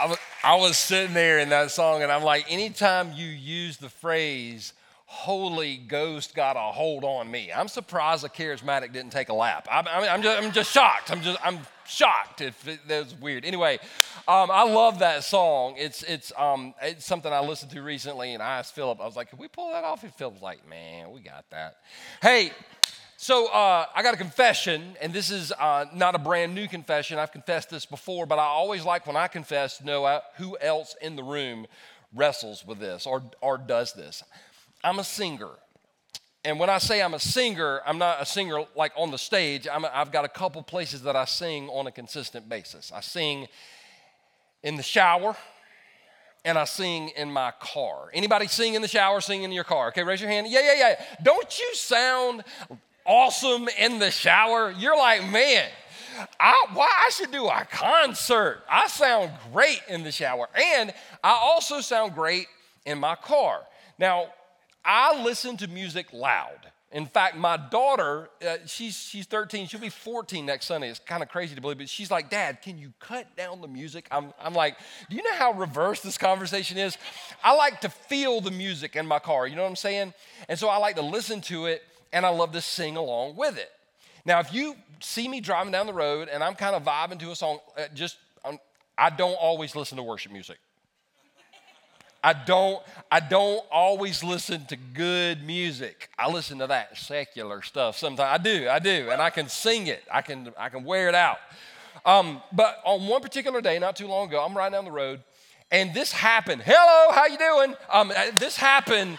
I was, I was sitting there in that song, and I'm like, anytime you use the phrase, Holy Ghost got a hold on me, I'm surprised a charismatic didn't take a lap. I, I mean, I'm, just, I'm just shocked. I'm just, I'm shocked if it, that was weird. Anyway, um, I love that song. It's, it's, um, it's something I listened to recently, and I asked Philip, I was like, can we pull that off? And Philip was like, man, we got that. Hey, so uh, I got a confession, and this is uh, not a brand new confession. I've confessed this before, but I always like when I confess to know uh, who else in the room wrestles with this or, or does this. I'm a singer. And when I say I'm a singer, I'm not a singer like on the stage. i have got a couple places that I sing on a consistent basis. I sing in the shower, and I sing in my car. Anybody sing in the shower, sing in your car? Okay, raise your hand. Yeah, yeah, yeah. Don't you sound awesome in the shower, you're like, man, I, why I should do a concert. I sound great in the shower. And I also sound great in my car. Now, I listen to music loud. In fact, my daughter, uh, she's, she's 13, she'll be 14 next Sunday. It's kind of crazy to believe, but she's like, Dad, can you cut down the music? I'm, I'm like, do you know how reverse this conversation is? I like to feel the music in my car, you know what I'm saying? And so I like to listen to it and I love to sing along with it. Now, if you see me driving down the road and I'm kind of vibing to a song, uh, just um, I don't always listen to worship music. I don't I don't always listen to good music. I listen to that secular stuff sometimes. I do, I do, and I can sing it. I can I can wear it out. Um, but on one particular day, not too long ago, I'm riding down the road, and this happened. Hello, how you doing? Um, uh, this happened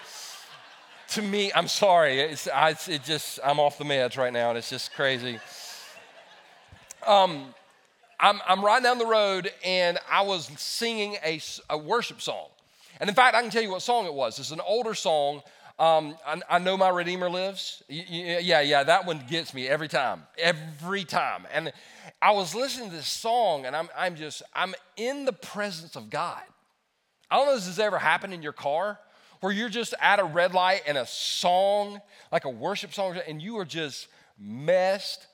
to me, I'm sorry. It's, I, it just, I'm off the meds right now, and it's just crazy. Um, I'm, I'm riding down the road, and I was singing a, a worship song. And in fact, I can tell you what song it was. It's an older song. Um, I, I, know my Redeemer lives. Yeah, yeah, that one gets me every time, every time. And I was listening to this song, and I'm, I'm just, I'm in the presence of God. I don't know if this has ever happened in your car, where you're just at a red light and a song, like a worship song, and you are just messed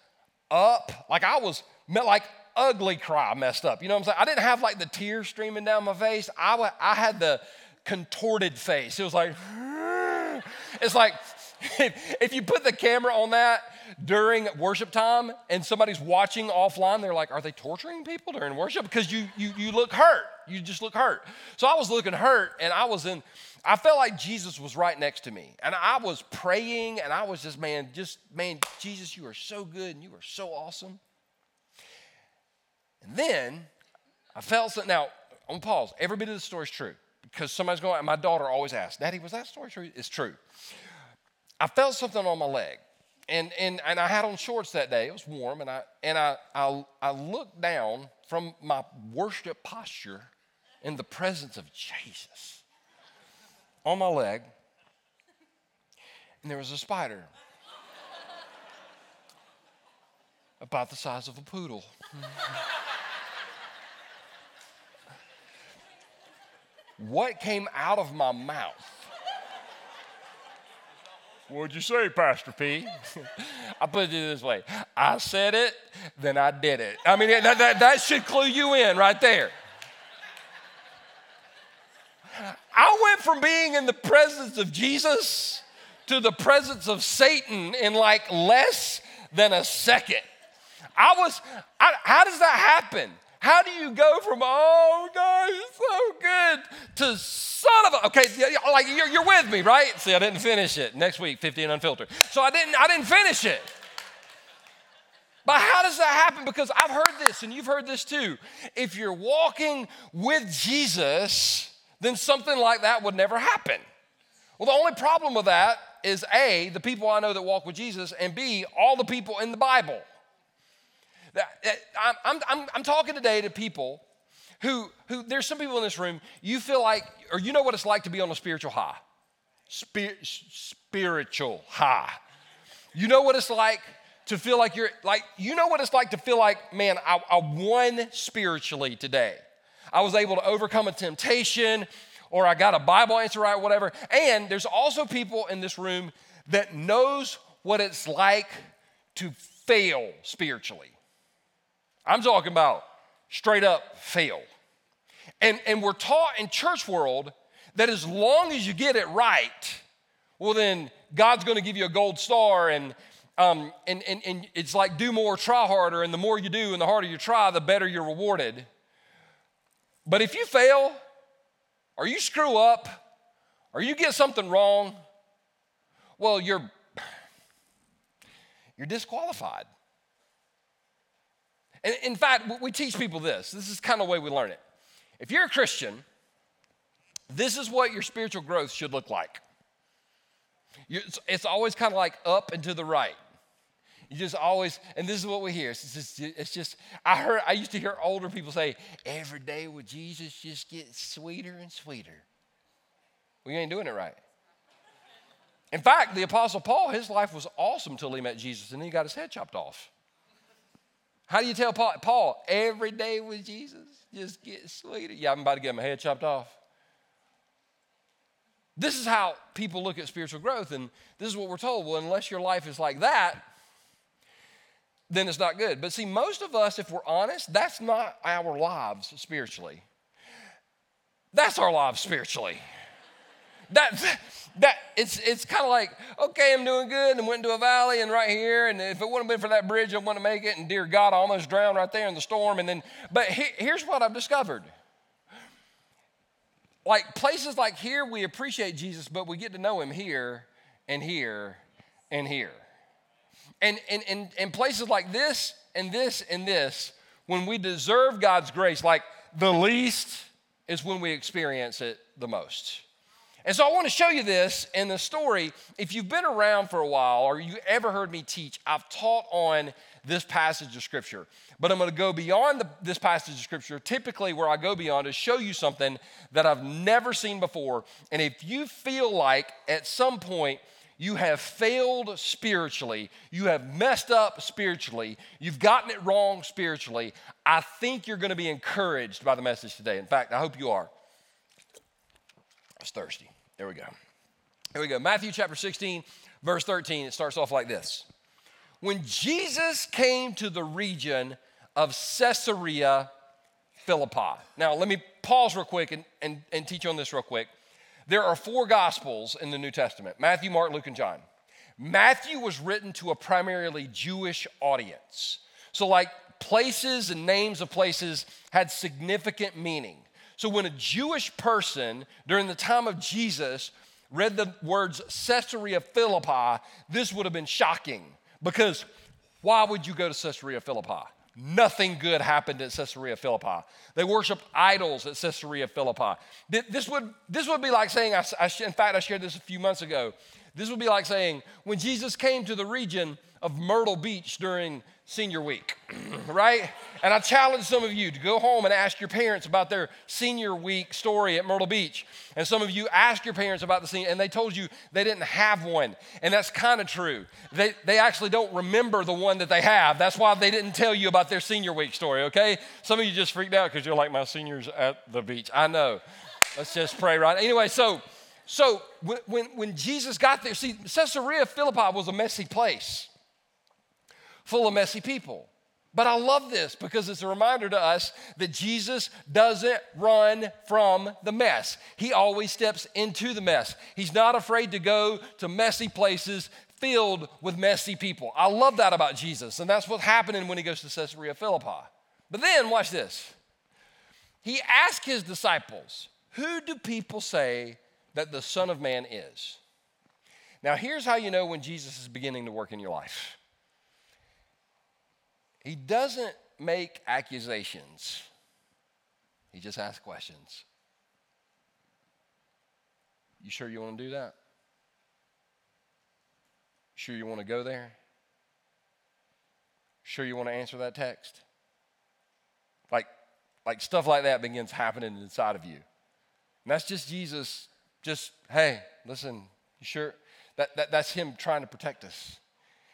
up. Like I was, like ugly cry messed up. You know what I'm saying? I didn't have like the tears streaming down my face. I, I had the contorted face. It was like, it's like, if, if you put the camera on that during worship time and somebody's watching offline, they're like, are they torturing people during worship? Because you, you, you look hurt. You just look hurt. So I was looking hurt and I was in, I felt like Jesus was right next to me. And I was praying and I was just, man, just, man, Jesus, you are so good and you are so awesome. And then I felt something. Now, on pause. Every bit of the story is true because somebody's going, my daughter always asks, Daddy, was that story true? It's true. I felt something on my leg. And, and, and I had on shorts that day. It was warm. And, I, and I, I, I looked down from my worship posture in the presence of Jesus on my leg, and there was a spider about the size of a poodle. what came out of my mouth? What'd you say, Pastor P? I put it this way I said it, then I did it. I mean, that, that, that should clue you in right there. I went from being in the presence of Jesus to the presence of Satan in like less than a second. I was, I, how does that happen? How do you go from, oh, God, it's so good, to son of a, okay, like you're, you're with me, right? See, I didn't finish it. Next week, 15 Unfiltered. So I didn't, I didn't finish it. But how does that happen? Because I've heard this and you've heard this too. If you're walking with Jesus, then something like that would never happen. Well, the only problem with that is A, the people I know that walk with Jesus, and B, all the people in the Bible. I'm, I'm, I'm talking today to people who, who, there's some people in this room, you feel like, or you know what it's like to be on a spiritual high. Spir- spiritual high. You know what it's like to feel like you're, like, you know what it's like to feel like, man, I, I won spiritually today. I was able to overcome a temptation, or I got a Bible answer right, whatever. And there's also people in this room that knows what it's like to fail spiritually. I'm talking about straight up fail. And, and we're taught in church world that as long as you get it right, well, then God's going to give you a gold star. And, um, and, and, and it's like do more, try harder. And the more you do and the harder you try, the better you're rewarded. But if you fail, or you screw up, or you get something wrong, well, you're, you're disqualified. And in fact, we teach people this. This is kind of the way we learn it. If you're a Christian, this is what your spiritual growth should look like. It's always kind of like up and to the right. You just always, and this is what we hear. It's just, it's just, I heard, I used to hear older people say, every day with Jesus just gets sweeter and sweeter. Well, you ain't doing it right. In fact, the Apostle Paul, his life was awesome until he met Jesus and then he got his head chopped off. How do you tell Paul, Paul every day with Jesus just gets sweeter? Yeah, I'm about to get my head chopped off. This is how people look at spiritual growth, and this is what we're told. Well, unless your life is like that, then it's not good. But see, most of us, if we're honest, that's not our lives spiritually. That's our lives spiritually. That, that it's it's kind of like okay i'm doing good and went into a valley and right here and if it wouldn't have been for that bridge i wouldn't make it and dear god i almost drowned right there in the storm and then but he, here's what i've discovered. Like places like here we appreciate jesus but we get to know him here and here and here. And and and, and places like this and this and this when we deserve god's grace like the least is when we experience it the most and so I want to show you this in the story. If you've been around for a while or you ever heard me teach, I've taught on this passage of scripture. But I'm going to go beyond the, this passage of scripture. Typically, where I go beyond is show you something that I've never seen before. And if you feel like at some point you have failed spiritually, you have messed up spiritually, you've gotten it wrong spiritually, I think you're going to be encouraged by the message today. In fact, I hope you are. Was thirsty. There we go. Here we go. Matthew chapter 16, verse 13. It starts off like this When Jesus came to the region of Caesarea Philippi. Now, let me pause real quick and, and, and teach on this real quick. There are four gospels in the New Testament Matthew, Mark, Luke, and John. Matthew was written to a primarily Jewish audience. So, like places and names of places had significant meaning. So when a Jewish person during the time of Jesus read the words Caesarea Philippi, this would have been shocking because why would you go to Caesarea Philippi? Nothing good happened at Caesarea Philippi. They worshiped idols at Caesarea Philippi. This would, this would be like saying, I, I, in fact, I shared this a few months ago. This would be like saying, when Jesus came to the region of Myrtle Beach during senior week, right? And I challenge some of you to go home and ask your parents about their senior week story at Myrtle Beach. And some of you ask your parents about the senior, and they told you they didn't have one. And that's kind of true. They, they actually don't remember the one that they have. That's why they didn't tell you about their senior week story, okay? Some of you just freaked out because you're like, my seniors at the beach. I know. Let's just pray, right? Anyway, so. So when, when, when Jesus got there, see, Caesarea Philippi was a messy place full of messy people. But I love this because it's a reminder to us that Jesus doesn't run from the mess. He always steps into the mess. He's not afraid to go to messy places filled with messy people. I love that about Jesus, and that's what's happening when he goes to Caesarea Philippi. But then, watch this. He asked his disciples, Who do people say that the Son of Man is? Now, here's how you know when Jesus is beginning to work in your life he doesn't make accusations, he just asks questions. You sure you want to do that? Sure you want to go there? Sure you want to answer that text? Like, like stuff like that begins happening inside of you. And that's just Jesus, just, hey, listen, you sure? That, that, that's him trying to protect us.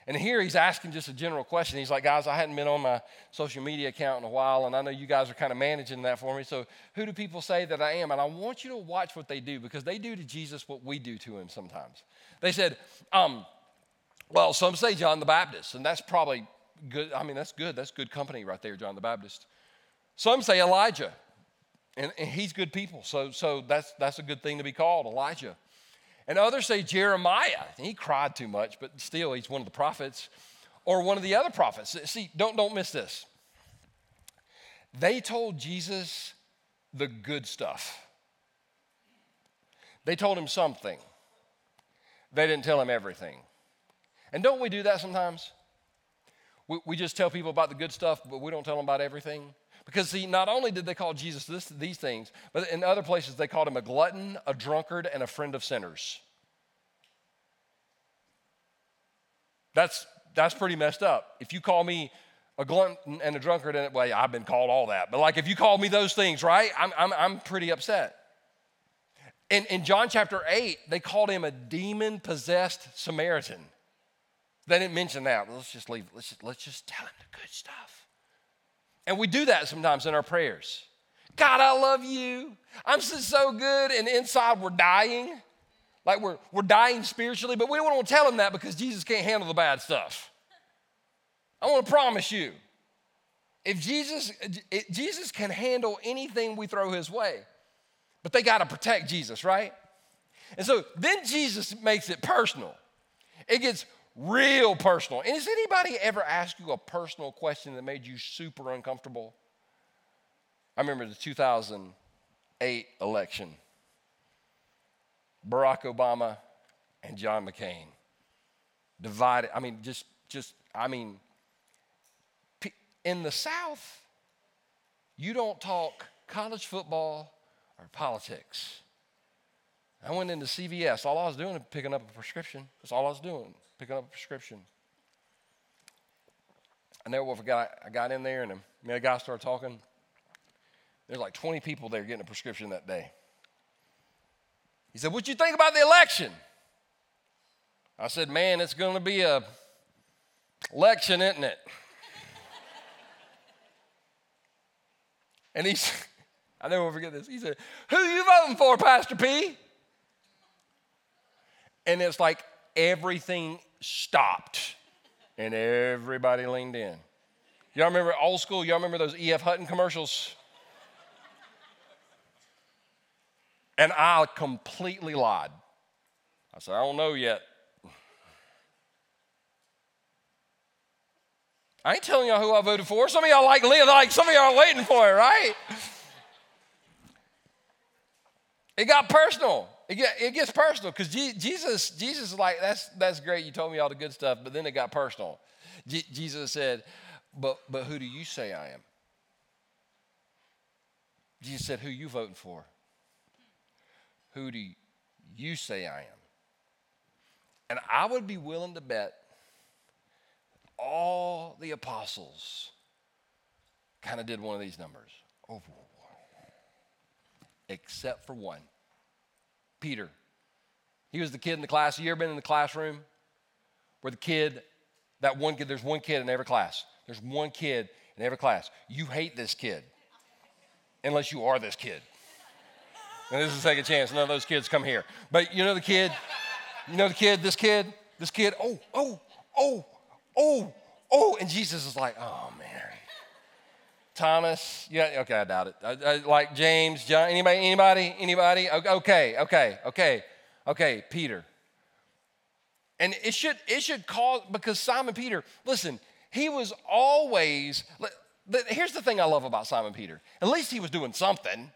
And here he's asking just a general question. He's like, guys, I hadn't been on my social media account in a while, and I know you guys are kind of managing that for me. So, who do people say that I am? And I want you to watch what they do because they do to Jesus what we do to him sometimes. They said, um, well, some say John the Baptist, and that's probably good. I mean, that's good. That's good company right there, John the Baptist. Some say Elijah. and, and he's good people. So, so that's, that's a good thing to be called, Elijah. And others say Jeremiah. He cried too much, but still, he's one of the prophets. Or one of the other prophets. See, don't, don't miss this. They told Jesus the good stuff. They told him something. They didn't tell him everything. And don't we do that sometimes? We, we just tell people about the good stuff, but we don't tell them about everything. Because, see, not only did they call Jesus this, these things, but in other places they called him a glutton, a drunkard, and a friend of sinners. That's, that's pretty messed up. If you call me a glutton and a drunkard, and well, I've been called all that. But like if you call me those things, right, I'm, I'm, I'm pretty upset. In, in John chapter 8, they called him a demon possessed Samaritan. They didn't mention that. Let's just leave. Let's just, let's just tell him the good stuff. And we do that sometimes in our prayers. God, I love you. I'm so good. And inside we're dying. Like we're, we're dying spiritually, but we don't want to tell him that because Jesus can't handle the bad stuff. I want to promise you, if Jesus, if Jesus can handle anything we throw his way, but they got to protect Jesus, right? And so then Jesus makes it personal. It gets real personal. And has anybody ever asked you a personal question that made you super uncomfortable? I remember the 2008 election. Barack Obama and John McCain divided. I mean, just, just, I mean, in the South, you don't talk college football or politics. I went into CVS. All I was doing was picking up a prescription. That's all I was doing, picking up a prescription. I never will forget. I got in there and me and a guy started talking. There's like 20 people there getting a prescription that day. He said, What you think about the election? I said, Man, it's going to be a election, isn't it? and he's, I never forget this. He said, Who you voting for, Pastor P? And it's like everything stopped and everybody leaned in. Y'all remember old school? Y'all remember those E.F. Hutton commercials? And I completely lied. I said, I don't know yet. I ain't telling y'all who I voted for. Some of y'all like Leah, like some of y'all are waiting for it, right? It got personal. It, get, it gets personal because Jesus, Jesus is like, that's, that's great. You told me all the good stuff, but then it got personal. Jesus said, but, but who do you say I am? Jesus said, who you voting for? Who do you say I am? And I would be willing to bet all the apostles kind of did one of these numbers. Oh, except for one Peter. He was the kid in the class. You ever been in the classroom where the kid, that one kid, there's one kid in every class. There's one kid in every class. You hate this kid unless you are this kid. And this is a second chance. None of those kids come here. But you know the kid, you know the kid, this kid, this kid, oh, oh, oh, oh, oh. And Jesus is like, oh man. Thomas, yeah, okay, I doubt it. I, I, like James, John, anybody, anybody, anybody? Okay, okay, okay, okay, Peter. And it should, it should cause, because Simon Peter, listen, he was always, here's the thing I love about Simon Peter. At least he was doing something.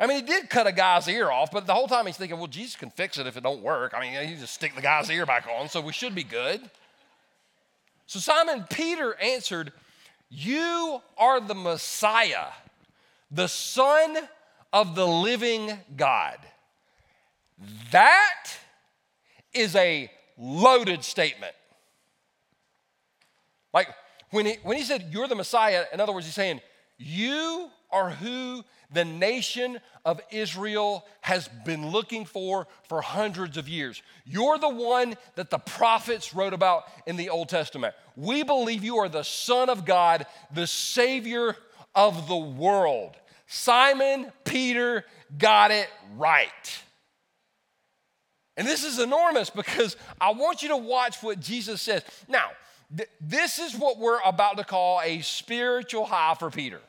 I mean, he did cut a guy's ear off, but the whole time he's thinking, well, Jesus can fix it if it don't work. I mean, he just stick the guy's ear back on, so we should be good. So Simon Peter answered, You are the Messiah, the Son of the living God. That is a loaded statement. Like when he, when he said, You're the Messiah, in other words, he's saying, You are who the nation of Israel has been looking for for hundreds of years. You're the one that the prophets wrote about in the Old Testament. We believe you are the Son of God, the Savior of the world. Simon Peter got it right. And this is enormous because I want you to watch what Jesus says. Now, th- this is what we're about to call a spiritual high for Peter.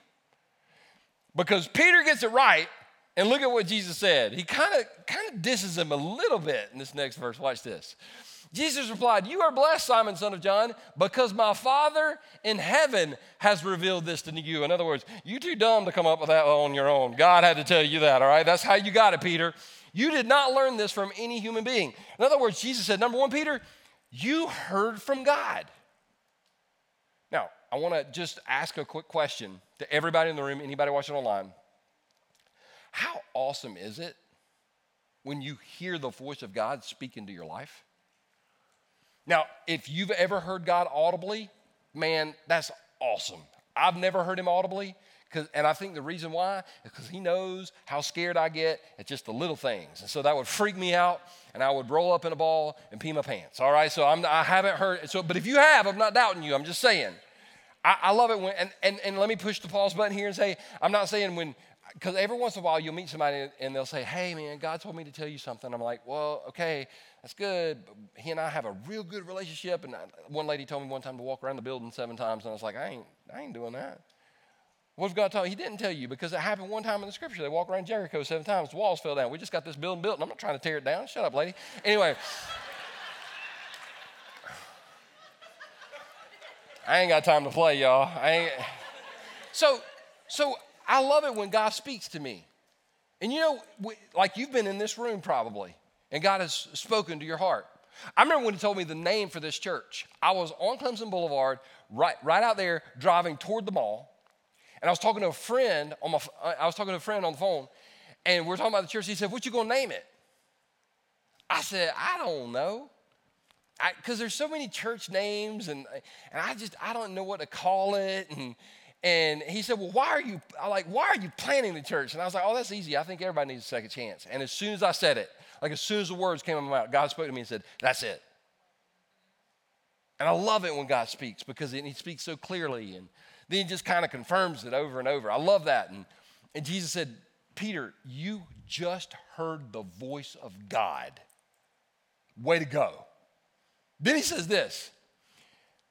Because Peter gets it right, and look at what Jesus said. He kind of kind of disses him a little bit in this next verse. Watch this. Jesus replied, You are blessed, Simon, son of John, because my Father in heaven has revealed this to you. In other words, you too dumb to come up with that on your own. God had to tell you that, all right? That's how you got it, Peter. You did not learn this from any human being. In other words, Jesus said, Number one, Peter, you heard from God. I want to just ask a quick question to everybody in the room, anybody watching online. How awesome is it when you hear the voice of God speak into your life? Now, if you've ever heard God audibly, man, that's awesome. I've never heard him audibly, and I think the reason why is because he knows how scared I get at just the little things. And so that would freak me out, and I would roll up in a ball and pee my pants. All right, so I'm, I haven't heard, so, but if you have, I'm not doubting you, I'm just saying. I, I love it when, and, and, and let me push the pause button here and say, I'm not saying when, because every once in a while you'll meet somebody and they'll say, Hey, man, God told me to tell you something. I'm like, Well, okay, that's good. He and I have a real good relationship. And one lady told me one time to walk around the building seven times, and I was like, I ain't, I ain't doing that. What's God told? He didn't tell you because it happened one time in the scripture. They walked around Jericho seven times, the walls fell down. We just got this building built, and I'm not trying to tear it down. Shut up, lady. Anyway. I ain't got time to play, y'all. I ain't. So, so I love it when God speaks to me. And you know, like you've been in this room probably and God has spoken to your heart. I remember when he told me the name for this church. I was on Clemson Boulevard, right, right out there, driving toward the mall, and I was talking to a friend on my. Uh, I was talking to a friend on the phone, and we are talking about the church. He said, "What you gonna name it?" I said, "I don't know." Because there's so many church names, and, and I just I don't know what to call it, and and he said, Well, why are you I like, why are you planning the church? And I was like, Oh, that's easy. I think everybody needs a second chance. And as soon as I said it, like as soon as the words came out of my mouth, God spoke to me and said, That's it. And I love it when God speaks because he speaks so clearly. And then he just kind of confirms it over and over. I love that. And, and Jesus said, Peter, you just heard the voice of God. Way to go. Then he says this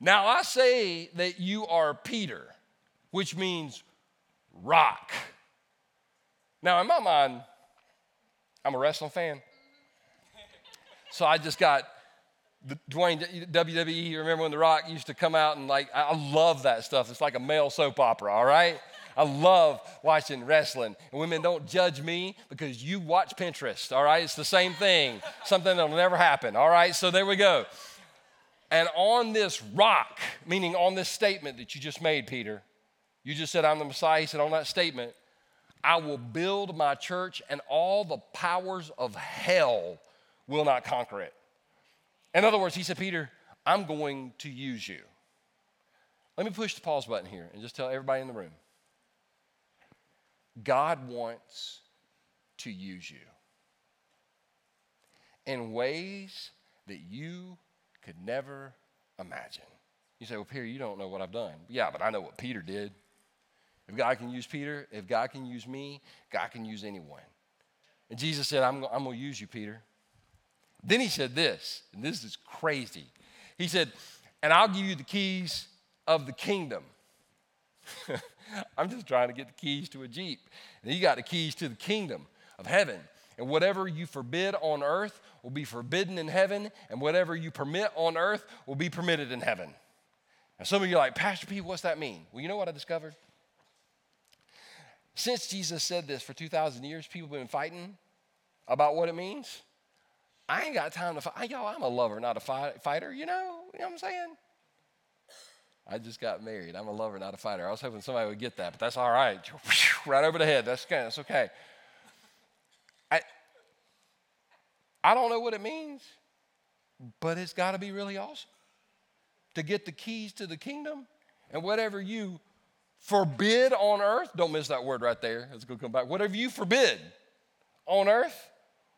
Now I say that you are Peter, which means rock. Now, in my mind, I'm a wrestling fan. So I just got the Dwayne WWE. Remember when The Rock used to come out and like, I love that stuff. It's like a male soap opera, all right? I love watching wrestling. And women, don't judge me because you watch Pinterest, all right? It's the same thing, something that'll never happen, all right? So there we go. And on this rock, meaning on this statement that you just made, Peter, you just said, I'm the Messiah. He said, on that statement, I will build my church, and all the powers of hell will not conquer it. In other words, he said, Peter, I'm going to use you. Let me push the pause button here and just tell everybody in the room God wants to use you in ways that you could never imagine. You say, Well, Peter, you don't know what I've done. Yeah, but I know what Peter did. If God can use Peter, if God can use me, God can use anyone. And Jesus said, I'm, I'm going to use you, Peter. Then he said this, and this is crazy. He said, And I'll give you the keys of the kingdom. I'm just trying to get the keys to a Jeep. And he got the keys to the kingdom of heaven. And whatever you forbid on earth will be forbidden in heaven, and whatever you permit on earth will be permitted in heaven. And some of you are like, Pastor P, what's that mean? Well, you know what I discovered? Since Jesus said this for 2,000 years, people have been fighting about what it means. I ain't got time to fight. Y'all, I'm a lover, not a fight, fighter, you know? You know what I'm saying? I just got married. I'm a lover, not a fighter. I was hoping somebody would get that, but that's all right. right over the head. That's okay. That's okay. I, I don't know what it means, but it's got to be really awesome to get the keys to the kingdom and whatever you forbid on earth, don't miss that word right there. Let's go come back. Whatever you forbid on earth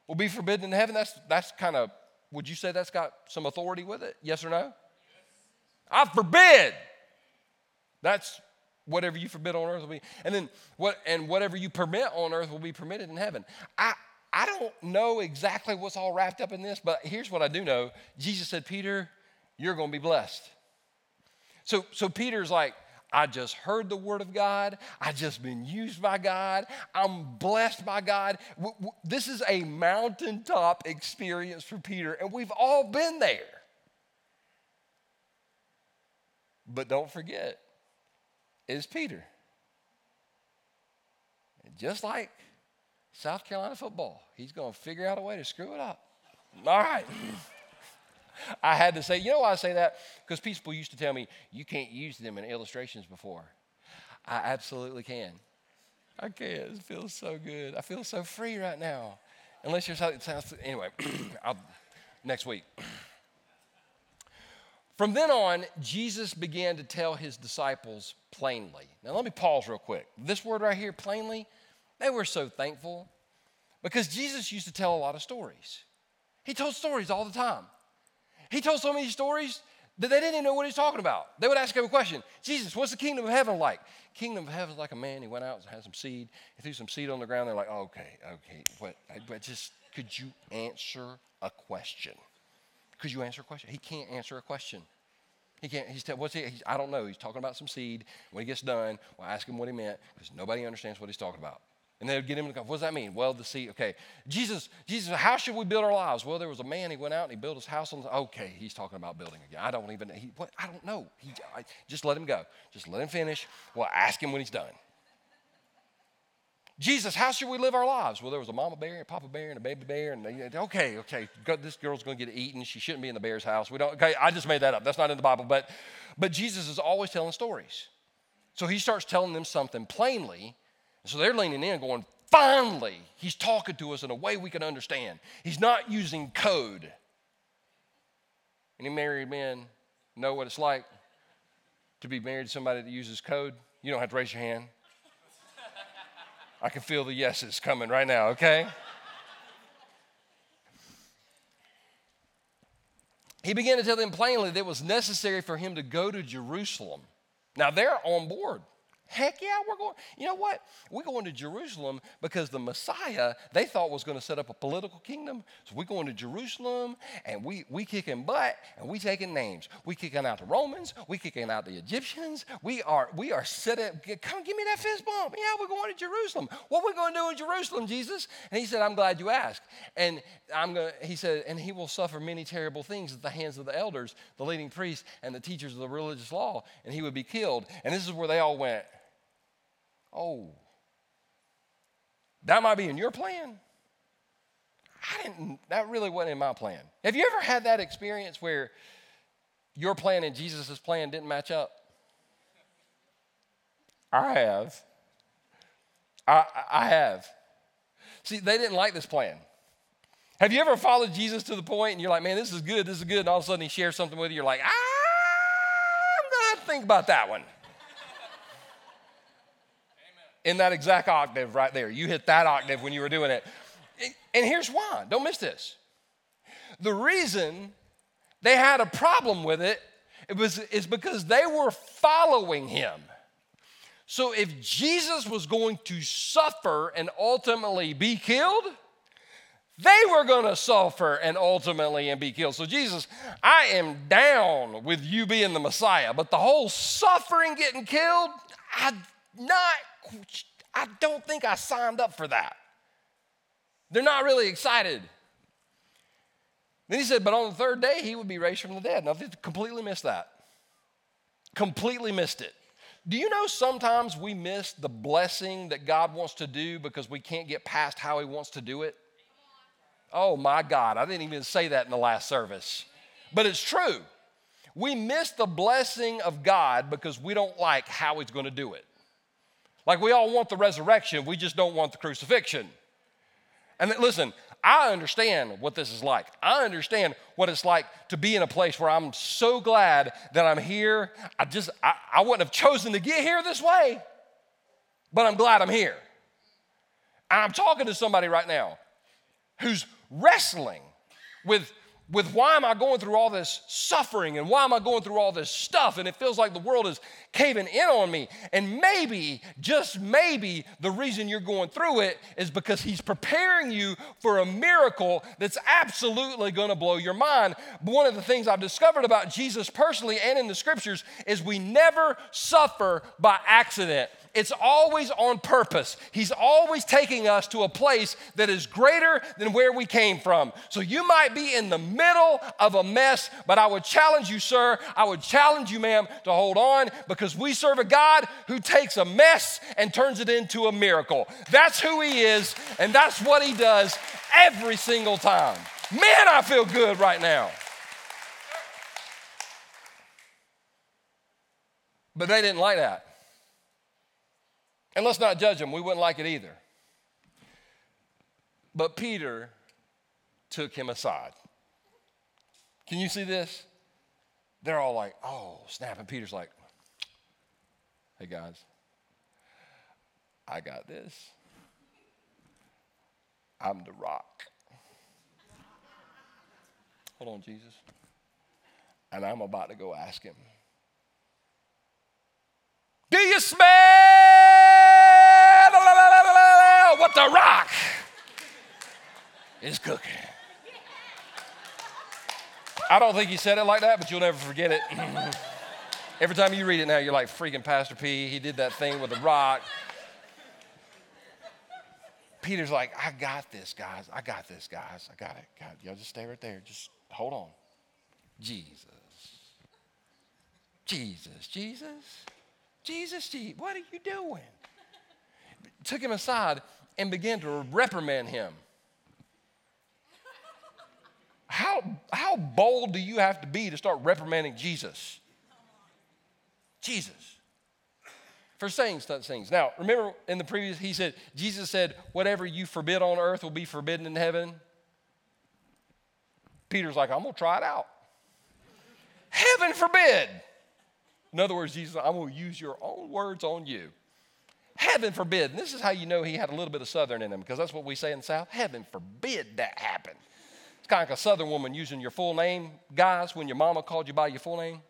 will be forbidden in heaven. That's, that's kind of, would you say that's got some authority with it? Yes or no? I forbid. That's whatever you forbid on earth will be. And then what and whatever you permit on earth will be permitted in heaven. I I don't know exactly what's all wrapped up in this, but here's what I do know. Jesus said, Peter, you're going to be blessed. So, so Peter's like, I just heard the word of God. I just been used by God. I'm blessed by God. This is a mountaintop experience for Peter, and we've all been there. But don't forget, it's Peter. Just like South Carolina football, he's going to figure out a way to screw it up. All right. I had to say, you know why I say that? Because people used to tell me, you can't use them in illustrations before. I absolutely can. I can. It feels so good. I feel so free right now. Unless you're something sounds anyway, I'll, next week. From then on, Jesus began to tell his disciples plainly. Now, let me pause real quick. This word right here, plainly, they were so thankful because Jesus used to tell a lot of stories. He told stories all the time. He told so many stories that they didn't even know what he was talking about. They would ask him a question Jesus, what's the kingdom of heaven like? Kingdom of heaven is like a man. He went out and had some seed. He threw some seed on the ground. They're like, okay, okay. What, but just, could you answer a question? Could you answer a question? He can't answer a question. He can't. He's what's he? He's, I don't know. He's talking about some seed. When he gets done, we'll ask him what he meant because nobody understands what he's talking about. And they would get him to go, what does that mean? Well, the seed, okay. Jesus, Jesus, how should we build our lives? Well, there was a man, he went out and he built his house on, the, okay, he's talking about building again. I don't even, he, what, I don't know. He, I, just let him go. Just let him finish. Well, ask him when he's done. Jesus, how should we live our lives? Well, there was a mama bear and a papa bear and a baby bear, and they, okay, okay, this girl's going to get eaten. She shouldn't be in the bear's house. We don't. Okay, I just made that up. That's not in the Bible, but but Jesus is always telling stories. So he starts telling them something plainly, and so they're leaning in, going, Finally, he's talking to us in a way we can understand. He's not using code. Any married men know what it's like to be married to somebody that uses code? You don't have to raise your hand. I can feel the yeses coming right now, okay? he began to tell them plainly that it was necessary for him to go to Jerusalem. Now they're on board. Heck yeah, we're going. You know what? We're going to Jerusalem because the Messiah they thought was going to set up a political kingdom. So we're going to Jerusalem and we we kicking butt and we taking names. We kicking out the Romans. We kicking out the Egyptians. We are we are setting. Come give me that fist bump. Yeah, we're going to Jerusalem. What we going to do in Jerusalem, Jesus? And he said, I'm glad you asked. And I'm going. He said, and he will suffer many terrible things at the hands of the elders, the leading priests, and the teachers of the religious law, and he would be killed. And this is where they all went. Oh, that might be in your plan. I didn't, that really wasn't in my plan. Have you ever had that experience where your plan and Jesus' plan didn't match up? I have. I, I have. See, they didn't like this plan. Have you ever followed Jesus to the point and you're like, man, this is good, this is good, and all of a sudden he shares something with you, you're like, ah, I'm gonna think about that one in that exact octave right there. You hit that octave when you were doing it. And here's why don't miss this. The reason they had a problem with it, it was, is because they were following him. So if Jesus was going to suffer and ultimately be killed, they were going to suffer and ultimately and be killed. So Jesus, I am down with you being the Messiah, but the whole suffering getting killed, I not I don't think I signed up for that. They're not really excited. Then he said, but on the third day, he would be raised from the dead. Now, they completely missed that. Completely missed it. Do you know sometimes we miss the blessing that God wants to do because we can't get past how he wants to do it? Oh my God, I didn't even say that in the last service. But it's true. We miss the blessing of God because we don't like how he's going to do it. Like we all want the resurrection, we just don't want the crucifixion. And listen, I understand what this is like. I understand what it's like to be in a place where I'm so glad that I'm here. I just, I, I wouldn't have chosen to get here this way, but I'm glad I'm here. And I'm talking to somebody right now who's wrestling with with why am I going through all this suffering and why am I going through all this stuff and it feels like the world is caving in on me. And maybe, just maybe, the reason you're going through it is because He's preparing you for a miracle that's absolutely going to blow your mind. But one of the things I've discovered about Jesus personally and in the scriptures is we never suffer by accident. It's always on purpose. He's always taking us to a place that is greater than where we came from. So you might be in the middle of a mess, but I would challenge you, sir, I would challenge you, ma'am, to hold on because we serve a God who takes a mess and turns it into a miracle. That's who He is, and that's what He does every single time. Man, I feel good right now. But they didn't like that. And let's not judge him, we wouldn't like it either. But Peter took him aside. Can you see this? They're all like, oh, snap. And Peter's like, hey, guys, I got this. I'm the rock. Hold on, Jesus. And I'm about to go ask him, Do you smell? What the rock is cooking. I don't think he said it like that, but you'll never forget it. Every time you read it now, you're like, freaking Pastor P. He did that thing with the rock. Peter's like, I got this, guys. I got this, guys. I got it. God, y'all just stay right there. Just hold on. Jesus. Jesus, Jesus, Jesus, Jesus. What are you doing? Took him aside and began to reprimand him. How, how bold do you have to be to start reprimanding Jesus? Jesus. For saying such things. Now, remember in the previous, he said, Jesus said, whatever you forbid on earth will be forbidden in heaven. Peter's like, I'm going to try it out. Heaven forbid. In other words, Jesus, I'm going to use your own words on you. Heaven forbid. And this is how you know he had a little bit of Southern in him, because that's what we say in the South. Heaven forbid that happen. It's kind of like a Southern woman using your full name. Guys, when your mama called you by your full name,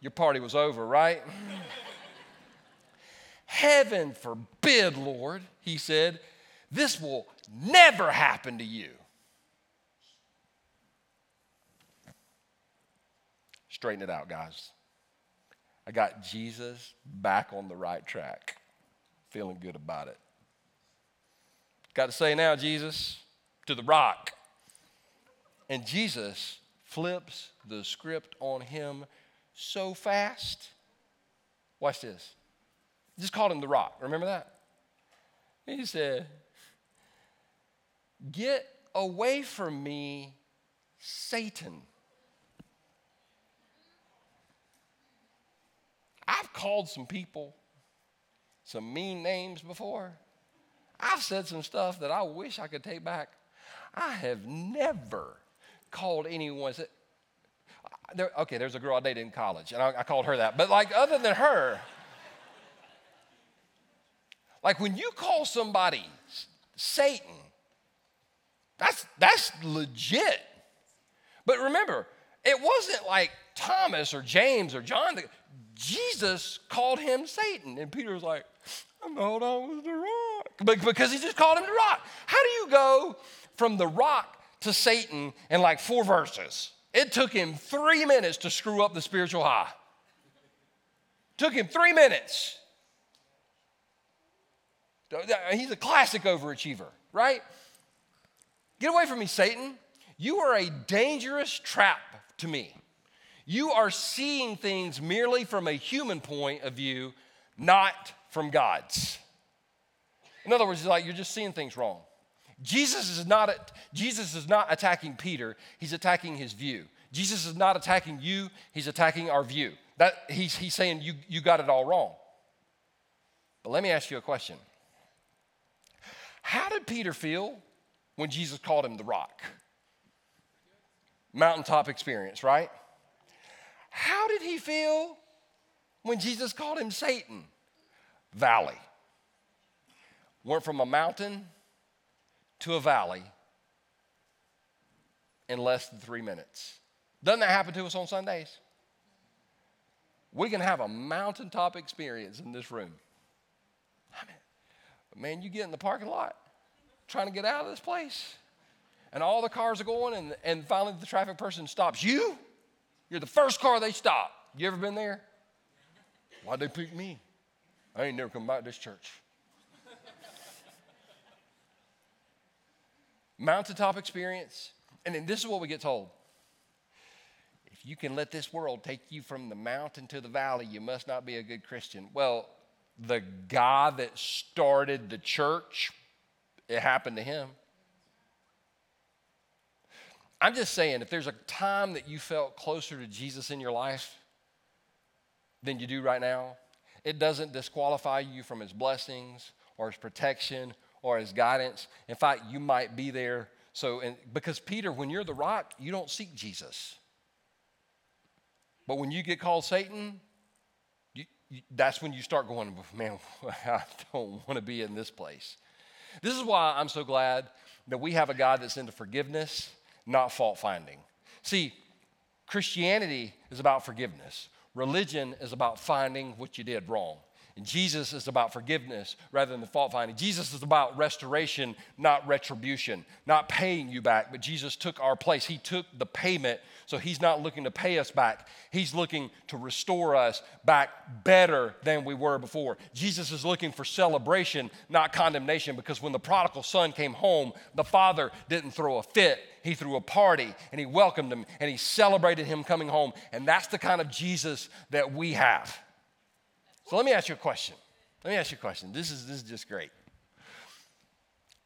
your party was over, right? Heaven forbid, Lord, he said, this will never happen to you. Straighten it out, guys. I got Jesus back on the right track feeling good about it. Got to say now, Jesus, to the rock. And Jesus flips the script on him so fast. Watch this. Just called him the rock. Remember that? He said, Get away from me, Satan. I've called some people some mean names before. I've said some stuff that I wish I could take back. I have never called anyone. There, okay, there's a girl I dated in college, and I, I called her that. But like, other than her, like when you call somebody Satan, that's that's legit. But remember, it wasn't like Thomas or James or John. Jesus called him Satan, and Peter was like, I thought I was the rock. Because he just called him the rock. How do you go from the rock to Satan in like four verses? It took him three minutes to screw up the spiritual high. Took him three minutes. He's a classic overachiever, right? Get away from me, Satan. You are a dangerous trap to me. You are seeing things merely from a human point of view, not from God's. In other words, like you're just seeing things wrong. Jesus is not Jesus is not attacking Peter, he's attacking his view. Jesus is not attacking you, he's attacking our view. That he's, he's saying you, you got it all wrong. But let me ask you a question. How did Peter feel when Jesus called him the rock? Mountaintop experience, right? How did he feel when Jesus called him Satan? valley. Went from a mountain to a valley in less than three minutes. Doesn't that happen to us on Sundays? We can have a mountaintop experience in this room. I mean, man, you get in the parking lot trying to get out of this place, and all the cars are going, and, and finally the traffic person stops. You? You're the first car they stop. You ever been there? Why'd they pick me? I ain't never come back to this church. Mountaintop experience. And then this is what we get told. If you can let this world take you from the mountain to the valley, you must not be a good Christian. Well, the guy that started the church, it happened to him. I'm just saying, if there's a time that you felt closer to Jesus in your life than you do right now, it doesn't disqualify you from his blessings or his protection or his guidance. In fact, you might be there. So, and, because Peter, when you're the rock, you don't seek Jesus. But when you get called Satan, you, you, that's when you start going, man, I don't want to be in this place. This is why I'm so glad that we have a God that's into forgiveness not fault finding. See, Christianity is about forgiveness, religion is about finding what you did wrong. And Jesus is about forgiveness rather than the fault finding. Jesus is about restoration, not retribution, not paying you back, but Jesus took our place. He took the payment, so He's not looking to pay us back. He's looking to restore us back better than we were before. Jesus is looking for celebration, not condemnation, because when the prodigal son came home, the father didn't throw a fit. He threw a party and he welcomed him and he celebrated him coming home. And that's the kind of Jesus that we have. So let me ask you a question. Let me ask you a question. This is, this is just great.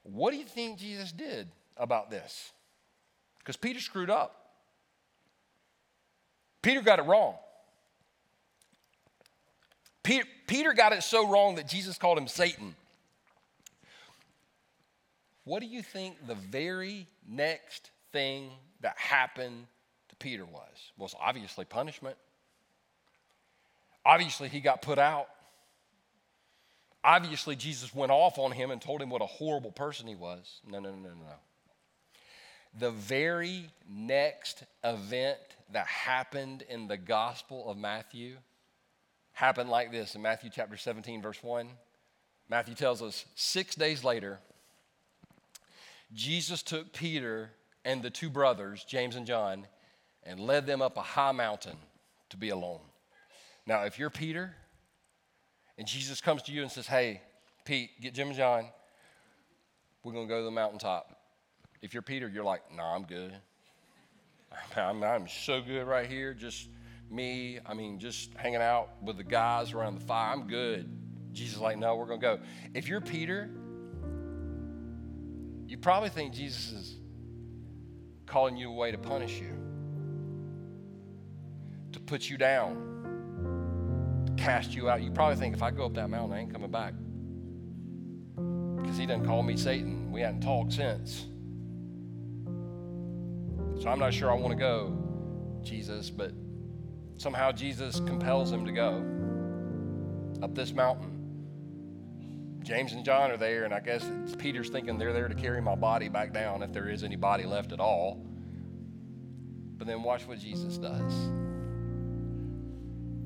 What do you think Jesus did about this? Because Peter screwed up. Peter got it wrong. Peter, Peter got it so wrong that Jesus called him Satan. What do you think the very next thing that happened to Peter was? Well, it's obviously punishment. Obviously, he got put out. Obviously, Jesus went off on him and told him what a horrible person he was. No, no, no, no, no. The very next event that happened in the Gospel of Matthew happened like this in Matthew chapter 17, verse 1. Matthew tells us six days later, Jesus took Peter and the two brothers, James and John, and led them up a high mountain to be alone. Now, if you're Peter and Jesus comes to you and says, Hey, Pete, get Jim and John, we're going to go to the mountaintop. If you're Peter, you're like, No, nah, I'm good. I'm, I'm so good right here. Just me. I mean, just hanging out with the guys around the fire. I'm good. Jesus like, No, we're going to go. If you're Peter, you probably think Jesus is calling you away to punish you, to put you down cast you out. You probably think if I go up that mountain, I ain't coming back. Because he doesn't call me Satan. We hadn't talked since. So I'm not sure I want to go, Jesus, but somehow Jesus compels him to go up this mountain. James and John are there, and I guess Peter's thinking they're there to carry my body back down if there is any body left at all. But then watch what Jesus does.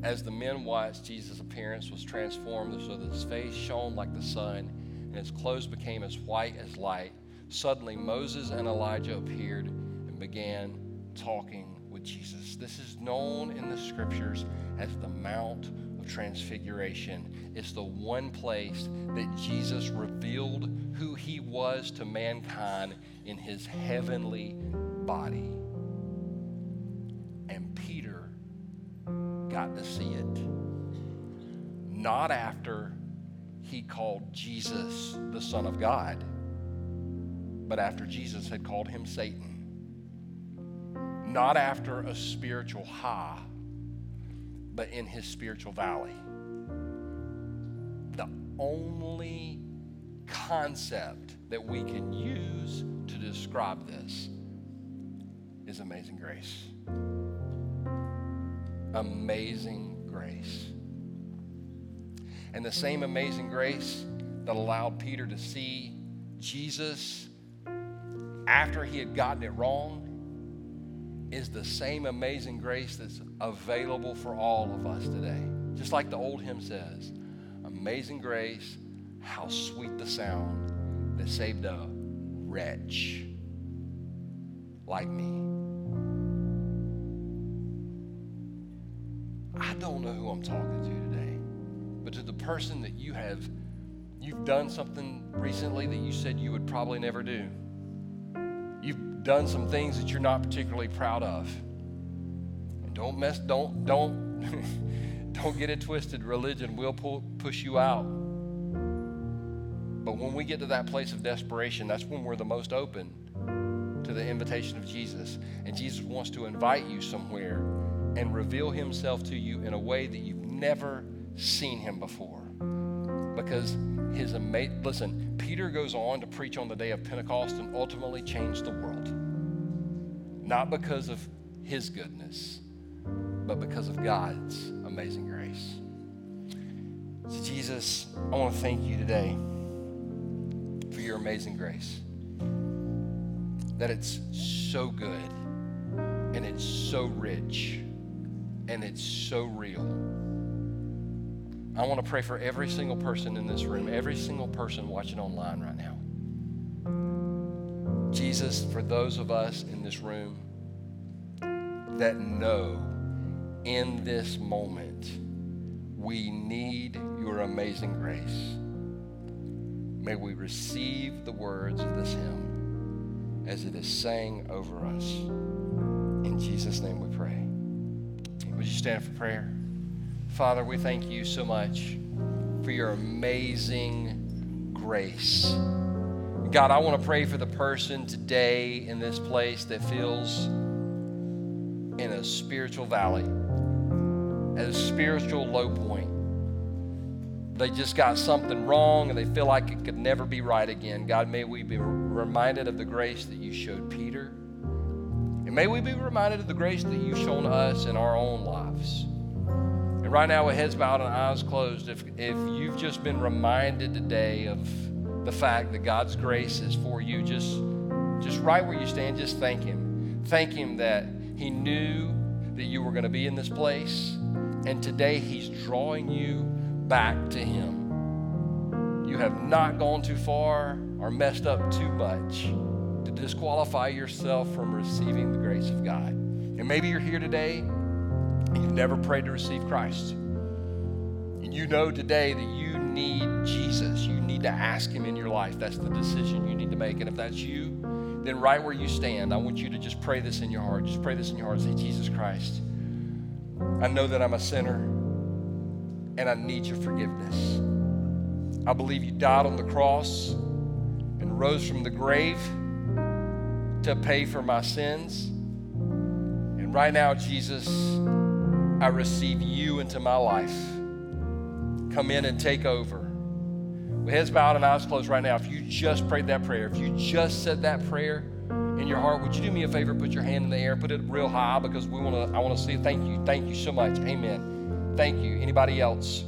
As the men watched, Jesus' appearance was transformed so that his face shone like the sun and his clothes became as white as light. Suddenly, Moses and Elijah appeared and began talking with Jesus. This is known in the scriptures as the Mount Transfiguration. It's the one place that Jesus revealed who he was to mankind in his heavenly body. And Peter got to see it. Not after he called Jesus the Son of God, but after Jesus had called him Satan. Not after a spiritual high, but in his spiritual valley. The only concept that we can use to describe this is amazing grace amazing grace. And the same amazing grace that allowed Peter to see Jesus after he had gotten it wrong is the same amazing grace that's available for all of us today. Just like the old hymn says Amazing grace, how sweet the sound that saved a wretch like me. I don't know who I'm talking to today, but to the person that you have, you've done something recently that you said you would probably never do. Done some things that you're not particularly proud of. And don't mess, don't, don't, don't get it twisted. Religion will pull, push you out. But when we get to that place of desperation, that's when we're the most open to the invitation of Jesus. And Jesus wants to invite you somewhere and reveal himself to you in a way that you've never seen him before. Because his amazing, listen, Peter goes on to preach on the day of Pentecost and ultimately change the world. Not because of his goodness, but because of God's amazing grace. So, Jesus, I want to thank you today for your amazing grace. That it's so good and it's so rich and it's so real. I want to pray for every single person in this room, every single person watching online right now. Jesus, for those of us in this room that know in this moment we need your amazing grace, may we receive the words of this hymn as it is sang over us. In Jesus' name we pray. Would you stand for prayer? Father, we thank you so much for your amazing grace. God, I want to pray for the person today in this place that feels in a spiritual valley, at a spiritual low point. They just got something wrong and they feel like it could never be right again. God, may we be reminded of the grace that you showed Peter and may we be reminded of the grace that you've shown us in our own lives. Right now, with heads bowed and eyes closed, if, if you've just been reminded today of the fact that God's grace is for you, just, just right where you stand, just thank Him. Thank Him that He knew that you were going to be in this place, and today He's drawing you back to Him. You have not gone too far or messed up too much to disqualify yourself from receiving the grace of God. And maybe you're here today and you've never prayed to receive Christ. And you know today that you need Jesus. You need to ask Him in your life. That's the decision you need to make. And if that's you, then right where you stand, I want you to just pray this in your heart. Just pray this in your heart. Say, Jesus Christ, I know that I'm a sinner and I need your forgiveness. I believe you died on the cross and rose from the grave to pay for my sins. And right now, Jesus, I receive you into my life. Come in and take over. With heads bowed and eyes closed right now, if you just prayed that prayer, if you just said that prayer in your heart, would you do me a favor? Put your hand in the air, put it real high because we want to. I want to see it. Thank you, thank you so much. Amen. Thank you. Anybody else?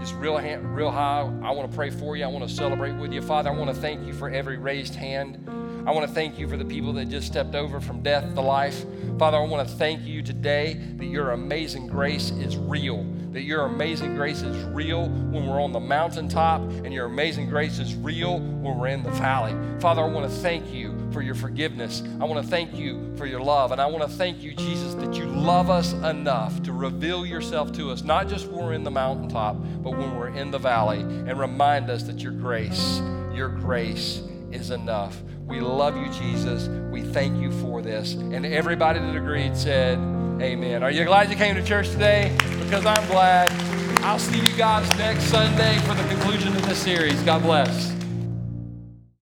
Just real hand, real high. I want to pray for you. I want to celebrate with you, Father. I want to thank you for every raised hand. I want to thank you for the people that just stepped over from death to life. Father, I want to thank you today that your amazing grace is real, that your amazing grace is real when we're on the mountaintop, and your amazing grace is real when we're in the valley. Father, I want to thank you for your forgiveness. I want to thank you for your love. And I want to thank you, Jesus, that you love us enough to reveal yourself to us, not just when we're in the mountaintop, but when we're in the valley, and remind us that your grace, your grace is enough. We love you, Jesus. We thank you for this. And everybody that agreed said, Amen. Are you glad you came to church today? Because I'm glad. I'll see you guys next Sunday for the conclusion of this series. God bless.